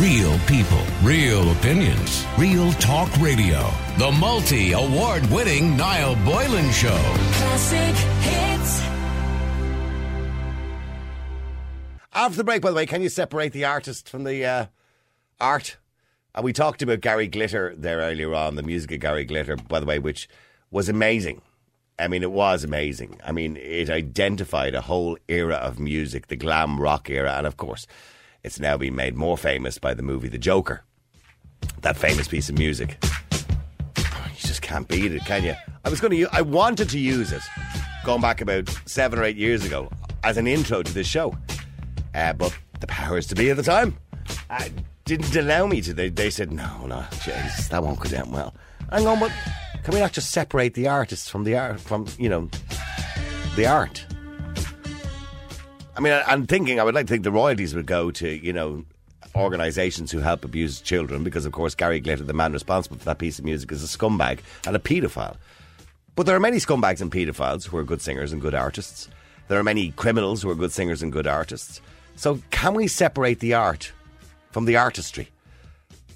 Real people, real opinions, real talk radio. The multi award winning Niall Boylan Show. Classic hits. After the break, by the way, can you separate the artist from the uh, art? And we talked about Gary Glitter there earlier on, the music of Gary Glitter, by the way, which was amazing. I mean, it was amazing. I mean, it identified a whole era of music, the glam rock era, and of course, it's now been made more famous by the movie The Joker. That famous piece of music. You just can't beat it, can you? I was going to. I wanted to use it, going back about seven or eight years ago, as an intro to this show, uh, but the powers to be at the time uh, didn't allow me to. They, they said no, no, jeez, that won't go down well. I'm going, but can we not just separate the artists from the art, from you know, the art? I mean, I, I'm thinking. I would like to think the royalties would go to you know organisations who help abuse children, because of course Gary Glitter, the man responsible for that piece of music, is a scumbag and a paedophile. But there are many scumbags and paedophiles who are good singers and good artists. There are many criminals who are good singers and good artists. So, can we separate the art from the artistry?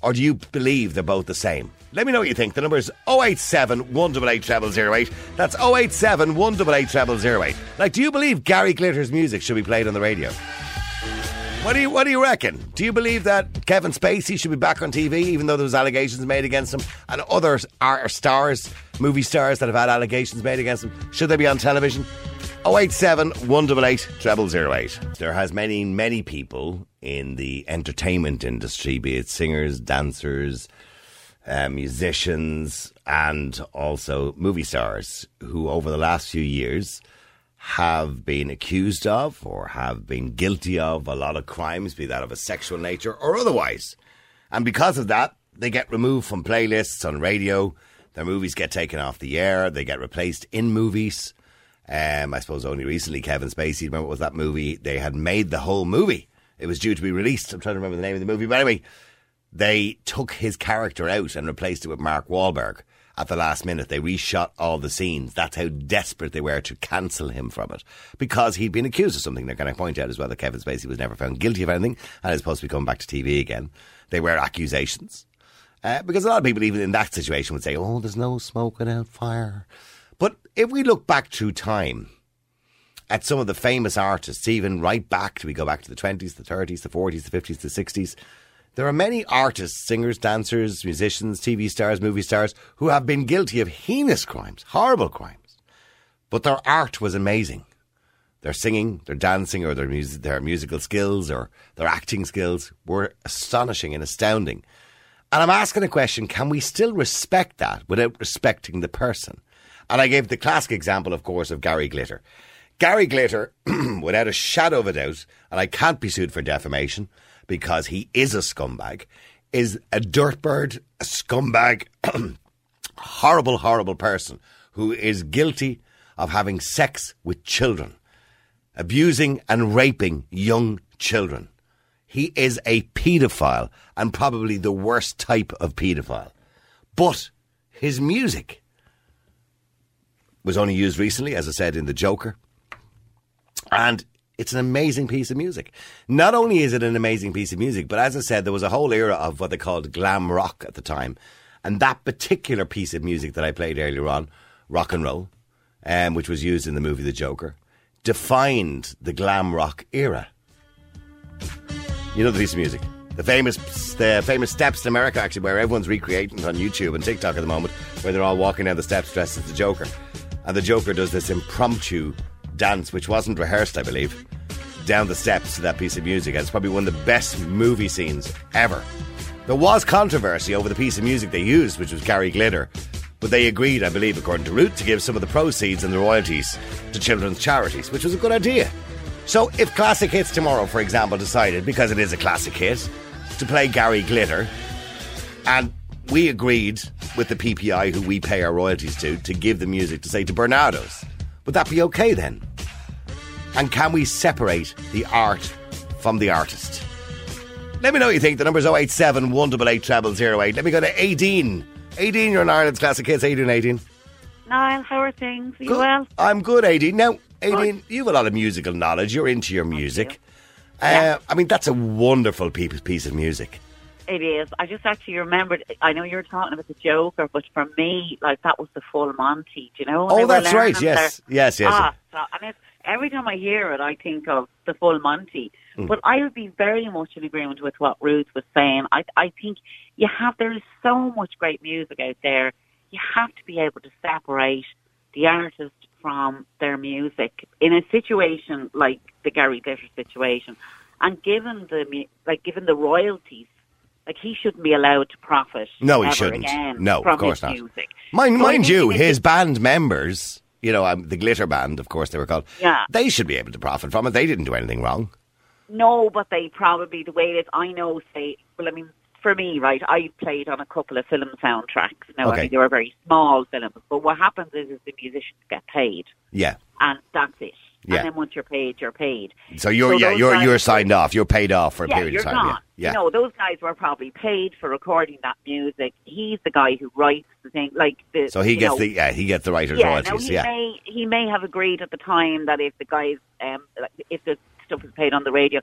Or do you believe they're both the same? Let me know what you think. The number is 087 188 0008. That's 087 188 0008. Like, do you believe Gary Glitter's music should be played on the radio? What do you What do you reckon? Do you believe that Kevin Spacey should be back on TV, even though there was allegations made against him, and other are stars, movie stars that have had allegations made against them? Should they be on television? 087 188 0008. There has many, many people in the entertainment industry, be it singers, dancers, uh, musicians, and also movie stars, who over the last few years have been accused of or have been guilty of a lot of crimes, be that of a sexual nature or otherwise. And because of that, they get removed from playlists on radio. Their movies get taken off the air. They get replaced in movies. Um, I suppose only recently, Kevin Spacey, remember what was that movie? They had made the whole movie. It was due to be released. I'm trying to remember the name of the movie. But anyway, they took his character out and replaced it with Mark Wahlberg at the last minute. They reshot all the scenes. That's how desperate they were to cancel him from it because he'd been accused of something. They're going to point out as well that Kevin Spacey was never found guilty of anything and is supposed to be coming back to TV again. They were accusations. Uh, because a lot of people, even in that situation, would say, oh, there's no smoke without fire. But if we look back through time at some of the famous artists, even right back we go back to the 20s, the 30s, the 40s, the 50s, the 60s, there are many artists, singers, dancers, musicians, TV stars, movie stars who have been guilty of heinous crimes, horrible crimes. But their art was amazing. Their singing, their dancing, or their, their musical skills, or their acting skills were astonishing and astounding. And I'm asking a question can we still respect that without respecting the person? And I gave the classic example, of course, of Gary Glitter. Gary Glitter, without a shadow of a doubt, and I can't be sued for defamation because he is a scumbag, is a dirtbird, a scumbag, horrible, horrible person who is guilty of having sex with children, abusing and raping young children. He is a paedophile and probably the worst type of paedophile. But his music was only used recently, as I said, in The Joker. And it's an amazing piece of music. Not only is it an amazing piece of music, but as I said, there was a whole era of what they called glam rock at the time. And that particular piece of music that I played earlier on, rock and roll, um, which was used in the movie The Joker, defined the glam rock era. You know the piece of music? The famous, the famous steps in America, actually, where everyone's recreating on YouTube and TikTok at the moment, where they're all walking down the steps dressed as the Joker. And the Joker does this impromptu dance, which wasn't rehearsed, I believe, down the steps to that piece of music. And it's probably one of the best movie scenes ever. There was controversy over the piece of music they used, which was Gary Glitter, but they agreed, I believe, according to Ruth, to give some of the proceeds and the royalties to children's charities, which was a good idea. So if Classic Hits Tomorrow, for example, decided, because it is a classic hit, to play Gary Glitter, and we agreed with the PPI, who we pay our royalties to, to give the music to say to Barnardo's, would that be okay then? And can we separate the art from the artist? Let me know what you think. The number's 087 188 0008. Let me go to 18. 18, you're in Ireland's Classic Hits. 18, 18. Niall, how are things? Are you Good. well? I'm good, 18. Now, 18, you have a lot of musical knowledge. You're into your music. Uh, I mean, that's a wonderful piece of music. It is. I just actually remembered. I know you were talking about the Joker, but for me, like that was the full Monty. Do you know? Oh, that's right. Yes, their- yes, yes. Ah, so, and it's, every time I hear it, I think of the full Monty. Hmm. But I would be very much in agreement with what Ruth was saying. I, I think you have there is so much great music out there. You have to be able to separate the artist from their music in a situation like the Gary Glitter situation, and given the like given the royalties. Like he shouldn't be allowed to profit. No, he shouldn't. Again No, of course not. Music. Mind, So mind you, his band members, you know, um, the Glitter Band, of course they were called. Yeah. They should be able to profit from it. They didn't do anything wrong. No, but they probably the way it is. I know. Say, well, I mean, for me, right? I played on a couple of film soundtracks. Now, Okay. I mean, they were very small films, but what happens is, is the musicians get paid, Yeah. and that's it. Yeah. And then once you're paid, you're paid. So you're So yeah you're you're signed off. You're paid off for a yeah, period you're of time. not. Yeah. You know, those guys were probably paid for recording that music. He's the guy who writes the thing, like the. So he gets know, the yeah he gets the writer's yeah, royalties. he yeah. may he may have agreed at the time that if the guys um like, if the stuff is played on the radio,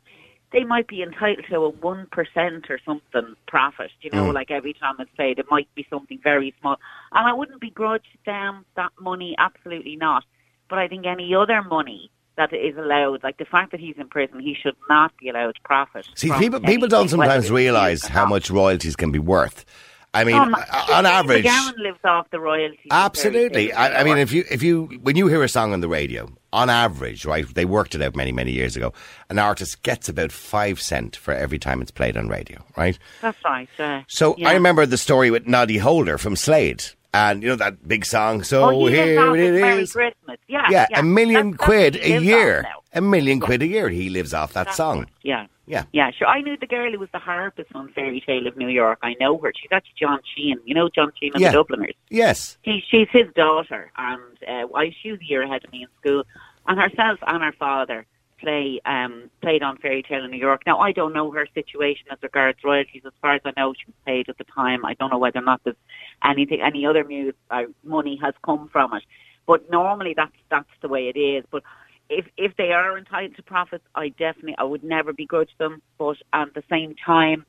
they might be entitled to a one percent or something profit. You know, Mm. like every time it's played, it might be something very small, and I wouldn't begrudge them that money. Absolutely not. But I think any other money that is allowed, like the fact that he's in prison, he should not be allowed to profit. See, people people don't sometimes realise how much royalties can be worth. I mean, uh, on average, MacGowan lives off the royalties. absolutely. I, I mean, if you if you when you hear a song on the radio, on average, right? They worked it out many many years ago. An artist gets about five cent for every time it's played on radio, right? that's right. Uh, So yeah. I remember the story with Noddy Holder from Slade, and you know that big song. So Oh, he here it is. Merry. Christmas. Yeah, Yeah, yeah. a million That's- that's quid what he a year. A million Yeah. quid a year. He lives off that That's song. right. Yeah. Yeah. Yeah, sure. I knew the girl who was the harpist on Fairy Tale of New York. I know her. She's actually John Sheahan. You know John Sheahan and Yeah. the Dubliners. Yes. He, she's his daughter, and uh, I, she was a year ahead of me in school. And herself and her father play um, played on Fairy Tale in New York. Now, I don't know her situation as regards royalties. As far as I know, she was paid at the time. I don't know whether or not there's anything, any other mu- uh, money has come from it. But normally, that's that's the way it is. But if if they are entitled to profits, I definitely I would never begrudge them. But at the same time,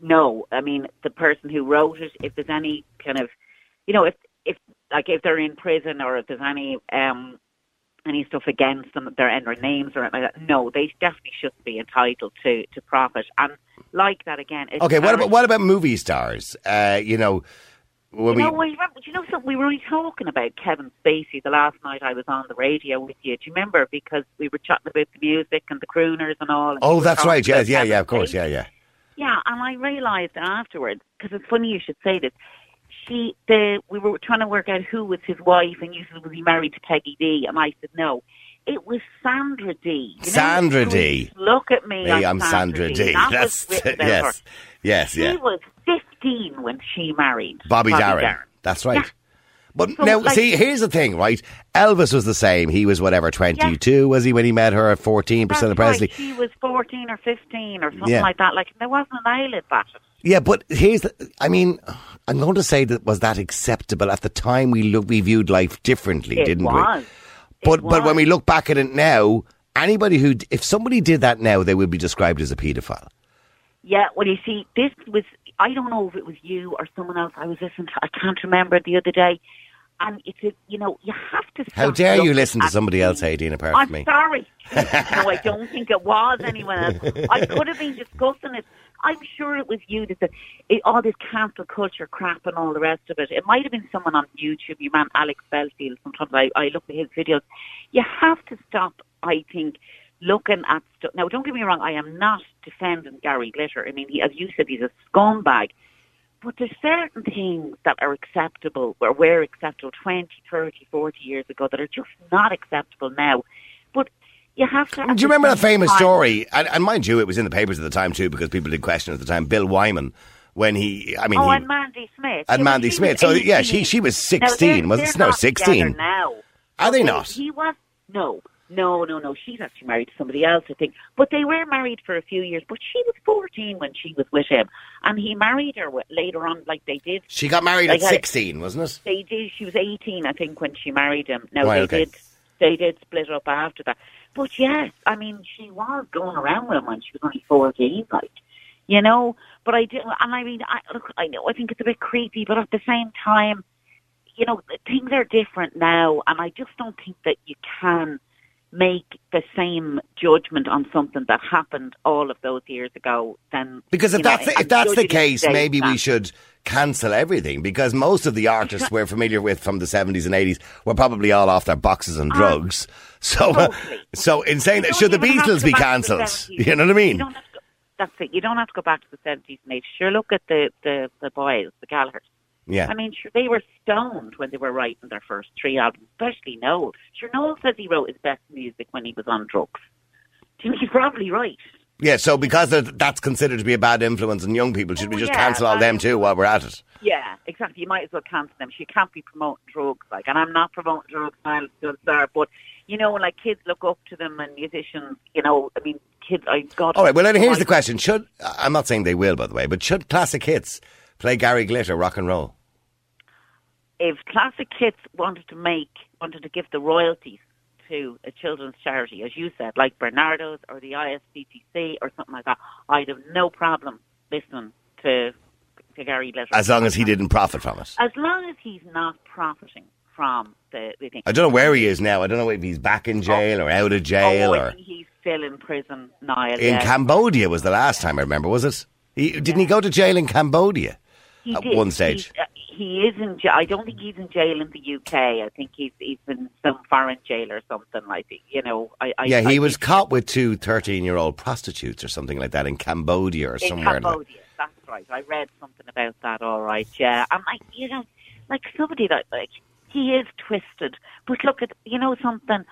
no. I mean, the person who wrote it, if there's any kind of, you know, if if like if they're in prison or if there's any um any stuff against them, their and their names or anything like that, no, they definitely shouldn't be entitled to to profit. And like that again, it's Okay. What about what about movie stars? Uh, you know, when you we know, well, you remember, do you know something? We were only talking about Kevin Spacey the last night I was on the radio with you. Do you remember? Because we were chatting about the music and the crooners and all. and oh, that's right. Yeah, yeah, yeah. Of course. Yeah, yeah. Yeah, and I realised afterwards because it's funny you should say this. She, the we were trying to work out who was his wife, and you said was he married to Peggy D, and I said no. It was Sandra Dee. You know, Sandra Dee. Look at me. I'm Sandra Dee. That was That's about yes, her. yes, She yeah. was 15 when she married Bobby, Darin. That's right. Yeah. But So, now, like- see, here's the thing, right? Elvis was the same. He was whatever, 22, was he, when he met her at 14% That's of Presley? Right. She was 14 or 15 or something Yeah. like that. Like there wasn't an eyelid batted. Yeah, but here's the, I mean, I'm going to say that was that acceptable at the time we look, we viewed life differently, It didn't was. we? But but when we look back at it now, anybody who if somebody did that now, they would be described as a paedophile. Yeah, well, you see, this was, I don't know if it was you or someone else I was listening to, I can't remember the other day. And it's, a, you know, you have to How dare you listen to somebody else. Aideen, apart me I'm from me? sorry. no, I don't think it was anyone else. I could have been discussing it. I'm sure it was you that the, it, all this cancel culture crap and all the rest of it. It might have been someone on YouTube, your man Alex Belfield. Sometimes I, I look at his videos. You have to stop, I think, looking at stuff. Now, don't get me wrong, I am not defending Gary Glitter. I mean, he, as you said, he's a scumbag. But there's certain things that are acceptable, or were acceptable 20, 30, 40 years ago that are just not acceptable now. But you have to. Do you remember that famous story? And, and mind you, it was in the papers at the time too, because people did question it at the time. Bill Wyman, when he, I mean, Oh, he, and Mandy Smith. and Yeah, Mandy Smith. So yeah, she she was Now, sixteen, they're- wasn't they're no sixteen? now. Are they not? He was no, no, no, no. She's actually married to somebody else, I think. But they were married for a few years. But she was fourteen when she was with him, and he married her later on. Like they did, She got married Like at I- sixteen, wasn't it? they did. She was eighteen, I think, when she married him. Now Right, they okay. did. They did split up after that. But yes, I mean, she was going around with him when she was only fourteen. Like, you know. But I do, and I mean, I, look, I know, I think it's a bit creepy, but at the same time, you know, things are different now, and I just don't think that you can make the same judgment on something that happened all of those years ago. Then Because if you know, that's the, if that's the case, maybe we should cancel everything because most of the artists we're familiar with from the 70s and 80s were probably all off their boxes and drugs. So, uh. Totally. so in saying that, should the even have to Beatles be back to the cancelled? You know what I mean? You don't have to go, that's it. You don't have to go back to the seventies and eighties. Sure, look at the the the boys, the Gallaghers. Yeah. I mean, sure, they were stoned when they were writing their first three albums, especially Noel. Sure, Noel says he wrote his best music when he was on drugs. Do you he's probably right. Yeah, so because that's considered to be a bad influence on young people, should we Oh, just yeah, cancel all them too while we're at it? Yeah, exactly. You might as well cancel them. She can't be promoting drugs, like, and I'm not promoting drugs, Niall, still there, but you know, like kids look up to them and musicians. You know, I mean, kids. I got. All right, well, then here's the question. Should, I'm not saying they will, by the way, but should classic hits play Gary Glitter rock and roll? if classic hits wanted to make wanted to give the royalties to a children's charity, as you said, like Barnardo's or the ISPCC or something like that, I'd have no problem listening to to Gary Glitter. As long as he didn't profit from it. as long as he's not profiting from the, the thing. I don't know where he is now. I don't know if he's back in jail or out of jail oh, or he's still in prison, Niall. in yeah. Cambodia was the last time I remember, was it? He, didn't he go to jail in Cambodia? He at did. one stage. He's, uh, he is in jail. I don't think he's in jail in the UK. I think he's he's in some foreign jail or something like that. You know, I, I Yeah, he I was caught with two 13 year old prostitutes or something like that in Cambodia or in somewhere. Cambodia. That's right. I read something about that. All right, yeah. I'm like you know, like somebody that like he is twisted. But look at you know something.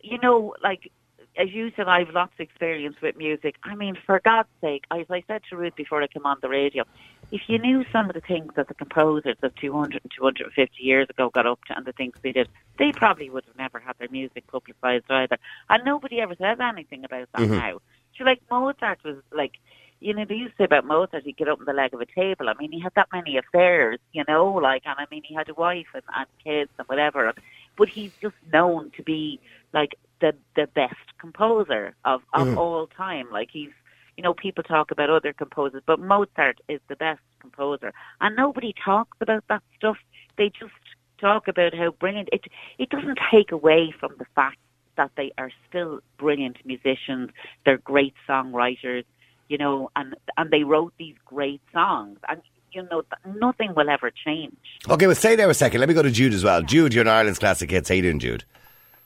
You know, like as you said, I've lots of experience with music. I mean, for God's sake, as I said to Ruth before I came on the radio, if you knew some of the things that the composers of 200 and 250 years ago got up to and the things they did, they probably would have never had their music publicised either. And nobody ever says anything about that mm-hmm. now. So, like, Mozart was like, you know, they used to say about Mozart, he'd get up on the leg of a table. I mean, he had that many affairs, you know, like, and I mean, he had a wife and, and kids and whatever. But he's just known to be like the the best composer of of mm-hmm. all time. Like he's, you know, people talk about other composers, but Mozart is the best composer, and nobody talks about that stuff. They just talk about how brilliant it. It doesn't take away from the fact that they are still brilliant musicians. They're great songwriters, you know, and and they wrote these great songs, and you know, nothing will ever change. Okay, well, stay there a second. Let me go to Jude as well. Jude, you're in Ireland's classic hits. How you doing, Jude?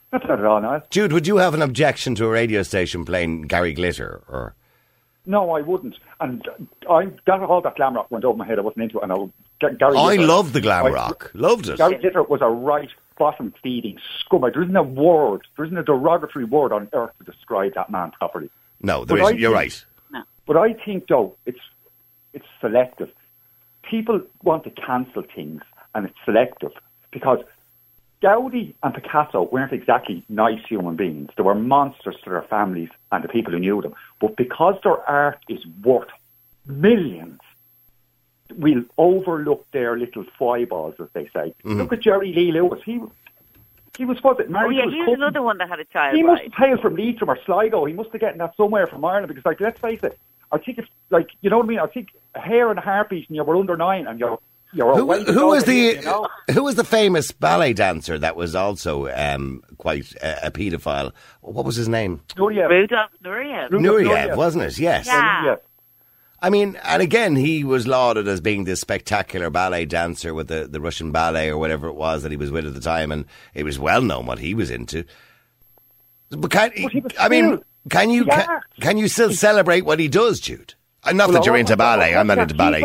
That's not at all, Niall. Jude, would you have an objection to a radio station playing Gary Glitter? Or No, I wouldn't. And I that all that glam rock went over my head. I wasn't into it. And I, Gary I Glitter- love the glam I- rock. Loved it. Gary Glitter was a right bottom feeding scumbag. There isn't a word, there isn't a derogatory word on earth to describe that man properly. No, there But I isn't. You're think- right. But I think though it's it's selective. People want to cancel things, and it's selective because Gaudi and Picasso weren't exactly nice human beings. They were monsters to their families and the people who knew them. But because their art is worth millions, we'll overlook their little foibles, as they say. Mm-hmm. Look at Jerry Lee Lewis. He he was was it Oh married yeah, to his here's cousin. another one that had a child. He must bride. have hailed from Leitrim or Sligo. He must have gotten that somewhere from Ireland because, like, let's face it. I think if, like, you know what I mean. I think a hair and a heartbeat, and you were under nine, and you're you're Who, away who was the him, you know? who was the famous ballet dancer that was also um, quite a, a paedophile? What was his name? Nureyev. Rudolph Nureyev. Ru- Nureyev, Nureyev. wasn't it? Yes. Yeah. Yeah. I mean, and again, he was lauded as being this spectacular ballet dancer with the, the Russian ballet or whatever it was that he was with at the time, and it was well known what he was into. But can, But he I mean, can you the can, can you still celebrate what he does, Jude? And not that you're into ballet. I- I'm not into ballet.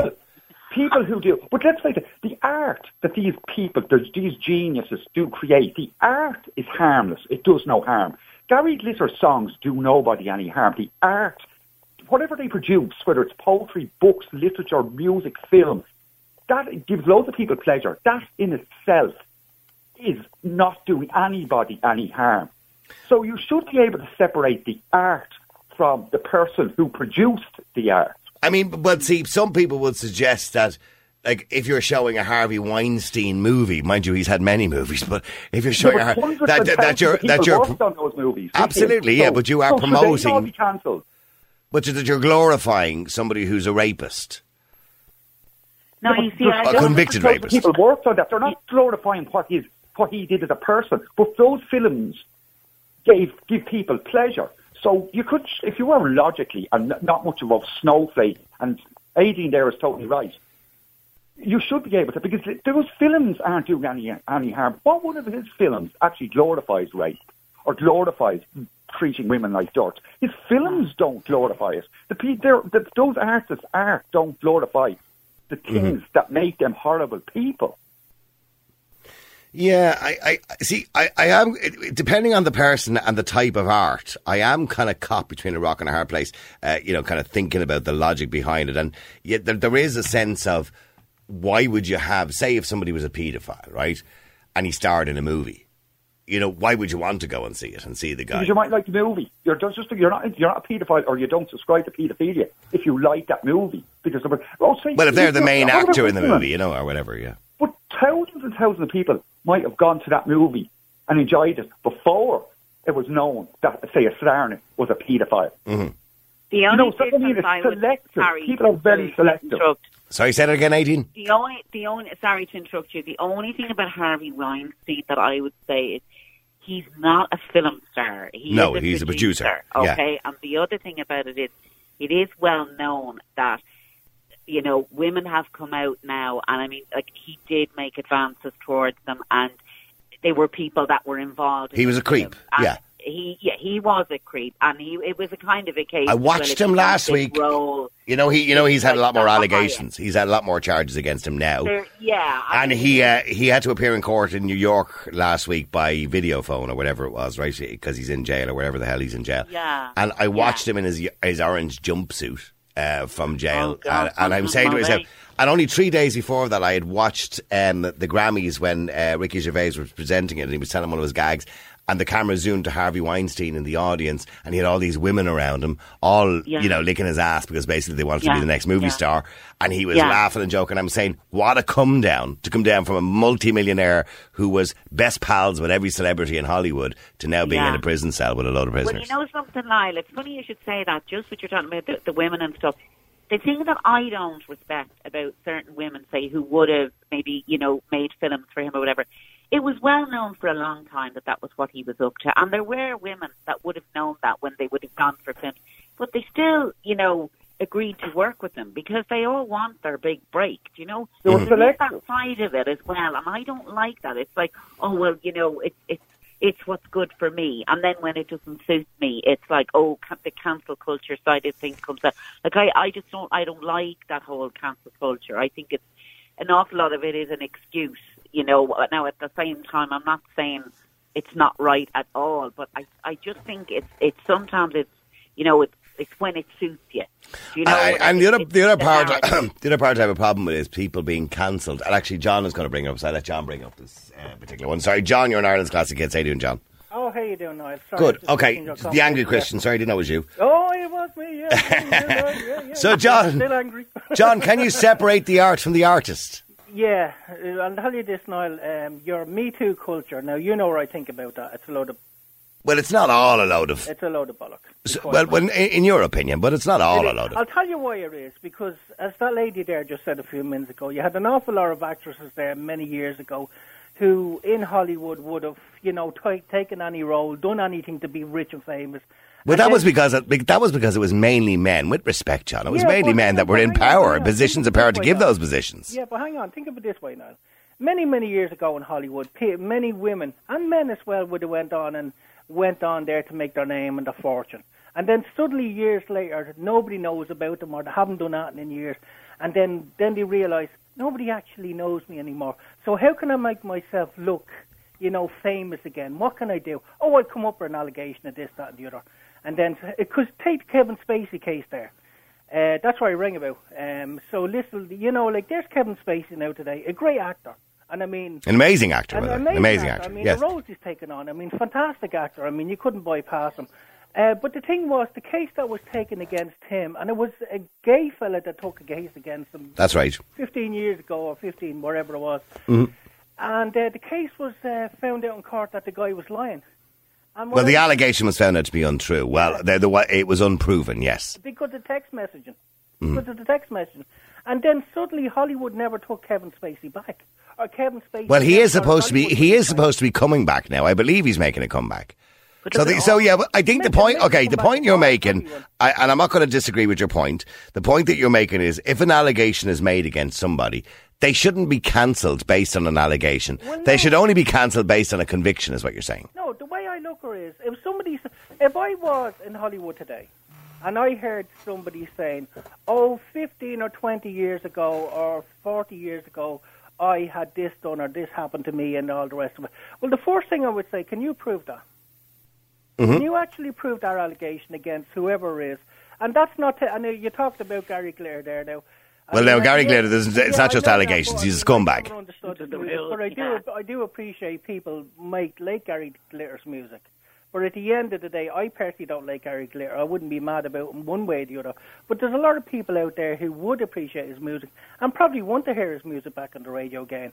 People, who do, but let's face it, the art that these people, these geniuses do create, the art is harmless. It does no harm. Gary Glitter's songs do nobody any harm. The art, whatever they produce, whether it's poetry, books, literature, music, film, that gives loads of people pleasure. That in itself is not doing anybody any harm. So you should be able to separate the art from the person who produced the art. I mean, but see, some people would suggest that, like, if you're showing a Harvey Weinstein movie, mind you, he's had many movies, but if you're showing a, were Har- hundreds that, that, that you're people that you're worked on those movies. Absolutely, yeah, but you are so should they all promoting- be cancelled? But that you're glorifying somebody who's a rapist. No, Yeah, you see, there's I A don't, convicted rapist. People worked on that. They're not glorifying what he what he did as a person, but those films gave give people pleasure. So you could, if you were logically and not much of a snowflake, and Adrian there is totally right. You should be able to because th- those films aren't doing any any harm. What one of his films actually glorifies rape or glorifies treating women like dirt? His films don't glorify it. The, the those artists' art don't glorify the mm-hmm. things that make them horrible people. Yeah, I, I see. I, I am depending on the person and the type of art. I am kind of caught between a rock and a hard place. Uh, you know, kind of thinking about the logic behind it, and yet there, there is a sense of why would you have, say, if somebody was a paedophile, right, and he starred in a movie. You know, why would you want to go and see it and see the guy? Because you might like the movie. You're just, you're not you're not a paedophile or you don't subscribe to paedophilia if you like that movie. Because of, oh, say, well, if they're the main actor in the movie, you know, or whatever, yeah. But thousands and thousands of people might have gone to that movie and enjoyed it before it was known that, say, a star in it was a paedophile. Mm-hmm. the only know, so I mean, difference it's I would, selective. sorry, People are very selective. interrupt. Sorry, say that again, eighteen. The only, the only, sorry to interrupt you. The only thing about Harvey Weinstein that I would say is he's not a film star. He No, a he's a producer. producer. Yeah. Okay, and the other thing about it is, it is well known that you know women have come out now, and I mean, like he did make advances towards them, and they were people that were involved. in He was a creep, yeah. He, yeah, he was a creep, and he it was a kind of a case. I watched well, him last week. Role, You know, he, you know, he's had a lot more allegations. He's had a lot more charges against him now. there- yeah, I And mean, he uh, he had to appear in court in New York last week by video phone or whatever it was, right? Because he's in jail or whatever the hell he's in jail. Yeah. And I watched Yeah. him in his his orange jumpsuit uh, from jail, Oh, and, and I'm saying to myself, and only three days before that, I had watched um, the Grammys when uh, Ricky Gervais was presenting it, and he was telling one of his gags. And the camera zoomed to Harvey Weinstein in the audience, and he had all these women around him, all Yeah. you know, licking his ass because basically they wanted to be the next movie Yeah. star. And he was Yeah. laughing and joking. I'm saying, what a come down to come down from a multimillionaire who was best pals with every celebrity in Hollywood to now being Yeah. in a prison cell with a load of prisoners. Well, you know something, Lyle? It's funny you should say that. Just what you're talking about, the, the women and stuff. The thing that I don't respect about certain women, say, who would have maybe, you know, made films for him or whatever, it was well known for a long time that that was what he was up to. And there were women that would have known that when they would have gone for films. But they still, you know, agreed to work with them because they all want their big break, do you know? They were So mm. there is that side of it as well, and I don't like that. It's like, oh well, you know, it's it's it's what's good for me, and then when it doesn't suit me, it's like, oh, ca- the cancel culture side of things comes out. Like I, I just don't, I don't like that whole cancel culture. I think it's an awful lot of it is an excuse, you know. Now at the same time, I'm not saying it's not right at all, but I, I just think it's it's sometimes it's, you know, it's it's when it suits you. Do you know? I- and the It's- other it's the other part narrative. the other part I have a problem with is people being cancelled. And actually, John is going to bring it up. So I let John bring up this uh, particular one. Sorry, John, you're an Ireland's classic hits. How you doing, John? Oh, how you doing, Niall? Sorry, Good. Okay, the comment. angry Yeah. Christian. Sorry, I didn't know it was you. Oh, it was me. Yeah, yeah, yeah, yeah, So. John- still angry. John, can you separate the art from the artist? Yeah, uh, I'll tell you this, Niall. Um, your Me Too culture. Now you know what I think about that. It's a load of Well, it's not all a load of. it's a load of bollocks. So- well, when, in in your opinion, but it's not all It a load of. I'll tell you why it is because, as that lady there just said a few minutes ago, you had an awful lot of actresses there many years ago who, in Hollywood, would have, you know, t- taken any role, done anything to be rich and famous. Well, that was because it, that was because it was mainly men. With respect, John, it was Yeah, mainly but- men that were in power, on. positions of power to give like those positions. Yeah, but hang on. Think of it this way now. Many, many years ago in Hollywood, many women and men as well would have went on and went on there to make their name and their fortune. And then suddenly, years later, nobody knows about them or they haven't done that in years. And then, then they realise nobody actually knows me anymore. So how can I make myself look, you know, famous again? What can I do? Oh, I'll come up with an allegation of this, that, and the other. And then, because take Kevin Spacey case there. Uh, that's what I rang about. Um, so listen, you know, like there's Kevin Spacey now today, a great actor, and I mean, An amazing actor, an by the way. amazing, amazing actor. actor. I mean, yes. the roles he's taken on. I mean, fantastic actor. I mean, you couldn't bypass him. Uh, but the thing was, the case that was taken against him, and it was a gay fella that took a case against him That's right. 15 years ago or 15, whatever it was. Mm-hmm. And uh, the case was uh, found out in court that the guy was lying. Well, the allegation was found out to be untrue. Well, the, the, it was unproven. Yes. because of the text messaging. Mm. Because of the text messaging. And then suddenly Hollywood never took Kevin Spacey back. Or Kevin Spacey. Well, he is supposed to be. He is supposed to be coming back now. I believe he's making a comeback. But So, the, so yeah, but I think the point. Okay, the point you're making, I, and I'm not going to disagree with your point. The point that you're making is, if an allegation is made against somebody, they shouldn't be cancelled based on an allegation. Well, They should only be cancelled based on a conviction, is what you're saying. No, the way I look at it is, if somebody, if I was in Hollywood today, and I heard somebody saying, "Oh, 15 or 20 years ago, or 40 years ago, I had this done, or this happened to me, and all the rest of it," well, the first thing I would say, can you prove that? Mm-hmm. Can you actually prove that allegation against whoever it is? And that's not. To, I know you talked about Gary Glitter there now. I Well, now, Gary Glitter, it's yeah, not I just know that, allegations, he's a I mean, I scumbag. understood To his the music, real- But I do. I do appreciate people make like Gary Glitter's music. But at the end of the day, I personally don't like Gary Glitter. I wouldn't be mad about him one way or the other. But there's a lot of people out there who would appreciate his music and probably want to hear his music back on the radio again.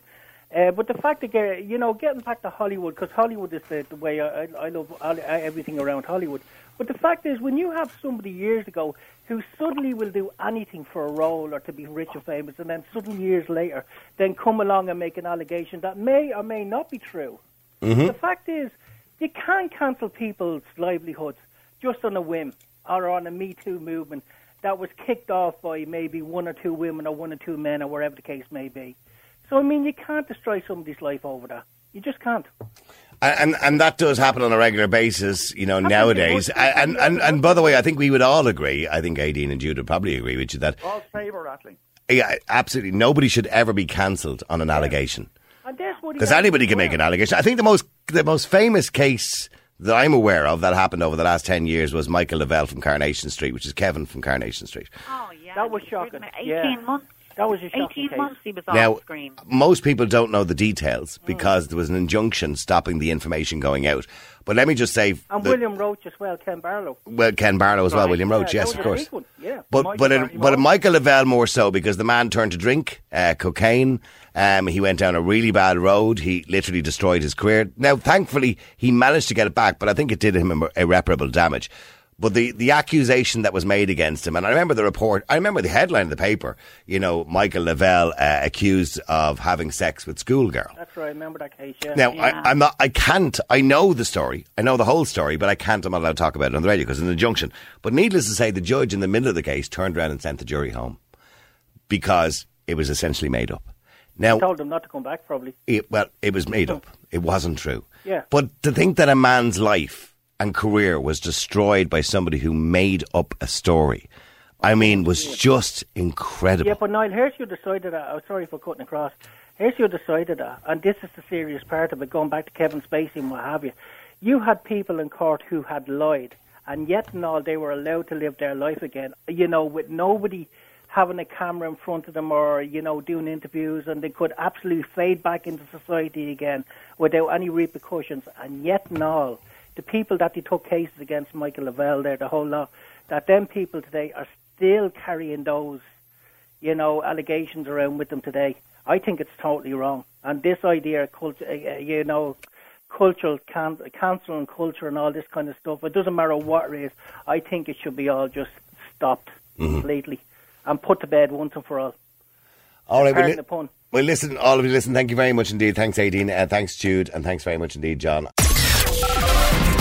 Uh, but the fact that, uh, you know, getting back to Hollywood, because Hollywood is the, the way I, I, I love all, everything around Hollywood. But the fact is, when you have somebody years ago who suddenly will do anything for a role or to be rich or famous, and then suddenly years later, then come along and make an allegation that may or may not be true. The fact is, you can't cancel people's livelihoods just on a whim or on a Me Too movement that was kicked off by maybe one or two women or one or two men or wherever the case may be. So, I mean, you can't destroy somebody's life over that. You just can't. And, and and that does happen on a regular basis, you know, Happens nowadays. And, and and and by the way, I think we would all agree. I think Aideen and Jude would probably agree with you that All saber rattling. yeah, absolutely nobody should ever be cancelled on an allegation And that's what he because anybody can make an allegation. I think the most the most famous case that I'm aware of that happened over the last ten years was Michael Le Vell from Coronation Street, which is Kevin from Coronation Street. Oh, yeah. That was shocking. written it. Yeah. 18 months. That was a shocking 18 case. months he was on Now, screen. most people don't know the details Mm. because there was an injunction stopping the information going out. But let me just say, And that- William Roache as well, Ken Barlow. well, Ken Barlow as well, William Roache, Yeah, yes, of course. Yeah. But Michael but Barry it, but Michael Le Vell more so because the man turned to drink, uh, cocaine. Um, he went down a really bad road. He literally destroyed his career. Now, thankfully, he managed to get it back, but I think it did him irreparable damage. But the, the accusation that was made against him, and I remember the report, I remember the headline of the paper, you know, Michael Le Vell uh, accused of having sex with schoolgirl. That's right. I remember that case, yeah. Now, Yeah. I, I'm not, I can't, I know the story, I know the whole story, but I can't, I'm not allowed to talk about it on the radio because it's an injunction. But needless to say, the judge in the middle of the case turned around and sent the jury home because it was essentially made up. Now, told him not to come back, probably. it, well, it was made up. It wasn't true. Yeah. But to think that a man's life and career was destroyed by somebody who made up a story, I mean, was just incredible. Yeah, but Niall, here's side of that. I'm sorry for cutting across. Here's side of that, and this is the serious part of it, going back to Kevin Spacey and what have you. You had people in court who had lied, and yet and all they were allowed to live their life again, you know, with nobody having a camera in front of them or, you know, doing interviews, and they could absolutely fade back into society again without any repercussions, and yet and all, the people that they took cases against Michael Le Vell there, the whole lot, that them people today are still carrying those you know, allegations around with them today. I think it's totally wrong. And this idea of culture, uh, uh, you know, cultural can- cancel and culture and all this kind of stuff, it doesn't matter what it is. I think it should be all just stopped completely and put to bed once and for all. All right, well, li- the pun. well, listen, all of you, listen, thank you very much indeed. Thanks, Aideen, uh, thanks, Jude, and thanks very much indeed, John.